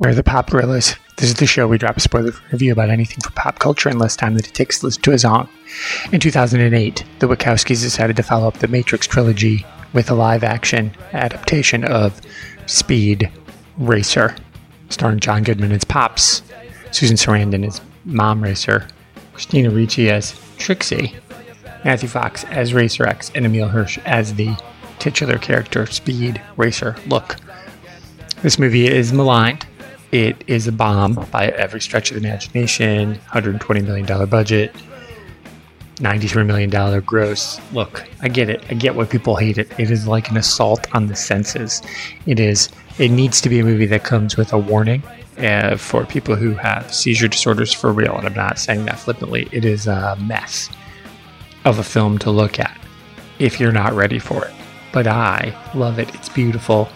We're the Pop Gorillas. This is the show we drop a spoiler review about anything from pop culture in less time than it takes to listen to a song. In 2008, the Wachowskis decided to follow up the Matrix trilogy with a live action adaptation of Speed Racer, starring John Goodman as Pops, Susan Sarandon as Mom Racer, Christina Ricci as Trixie, Matthew Fox as Racer X, and Emile Hirsch as the titular character Speed Racer. Look, this movie is maligned it is a bomb by every stretch of the imagination. $120 million budget, $93 million gross. Look, I get it. I get why people hate it. It is like an assault on the senses. It is. It needs to be a movie that comes with a warning uh, for people who have seizure disorders for real. And I'm not saying that flippantly. It is a mess of a film to look at if you're not ready for it. But I love it. It's beautiful.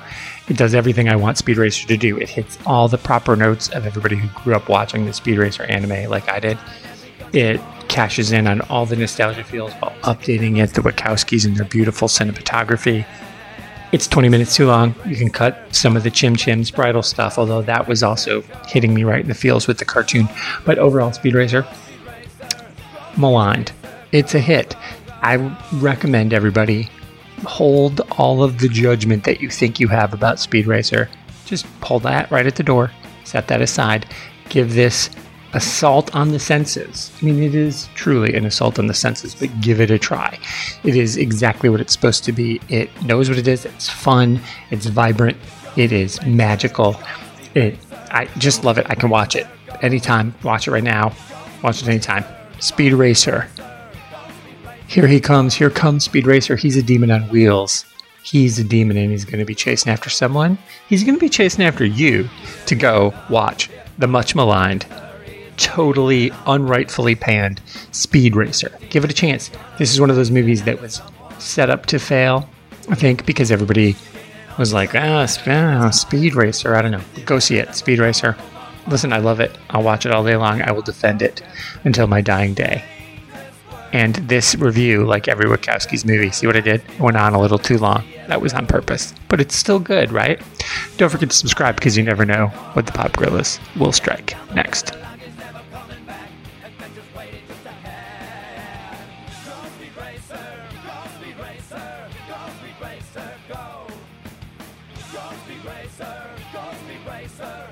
It does everything I want Speed Racer to do. It hits all the proper notes of everybody who grew up watching the Speed Racer anime like I did. It cashes in on all the nostalgia feels while updating it, the Wachowskis and their beautiful cinematography. It's 20 minutes too long. You can cut some of the Chim Chim's bridal stuff, although that was also hitting me right in the feels with the cartoon. But overall, Speed Racer, maligned. It's a hit. I recommend everybody hold all of the judgment that you think you have about Speed Racer. Just pull that right at the door, set that aside, give this assault on the senses. I mean, it is truly an assault on the senses, but give it a try. It is exactly what it's supposed to be. It knows what it is. It's fun. It's vibrant. It is magical. It. I just love it. I can watch it anytime. Watch it right now. Watch it anytime. Speed Racer. Here he comes. Here comes Speed Racer. He's a demon on wheels. He's a demon and he's going to be chasing after someone. He's going to be chasing after you to go watch the much maligned, totally unrightfully panned Speed Racer. Give it a chance. This is one of those movies that was set up to fail, I think, because everybody was like, ah, ah Speed Racer. I don't know. Go see it. Speed Racer. Listen, I love it. I'll watch it all day long. I will defend it until my dying day. And this review, like every Wachowski's movie, see what I did? It went on a little too long. That was on purpose. But it's still good, right? Don't forget to subscribe because you never know what the Pop Gorillas will strike next. Racer,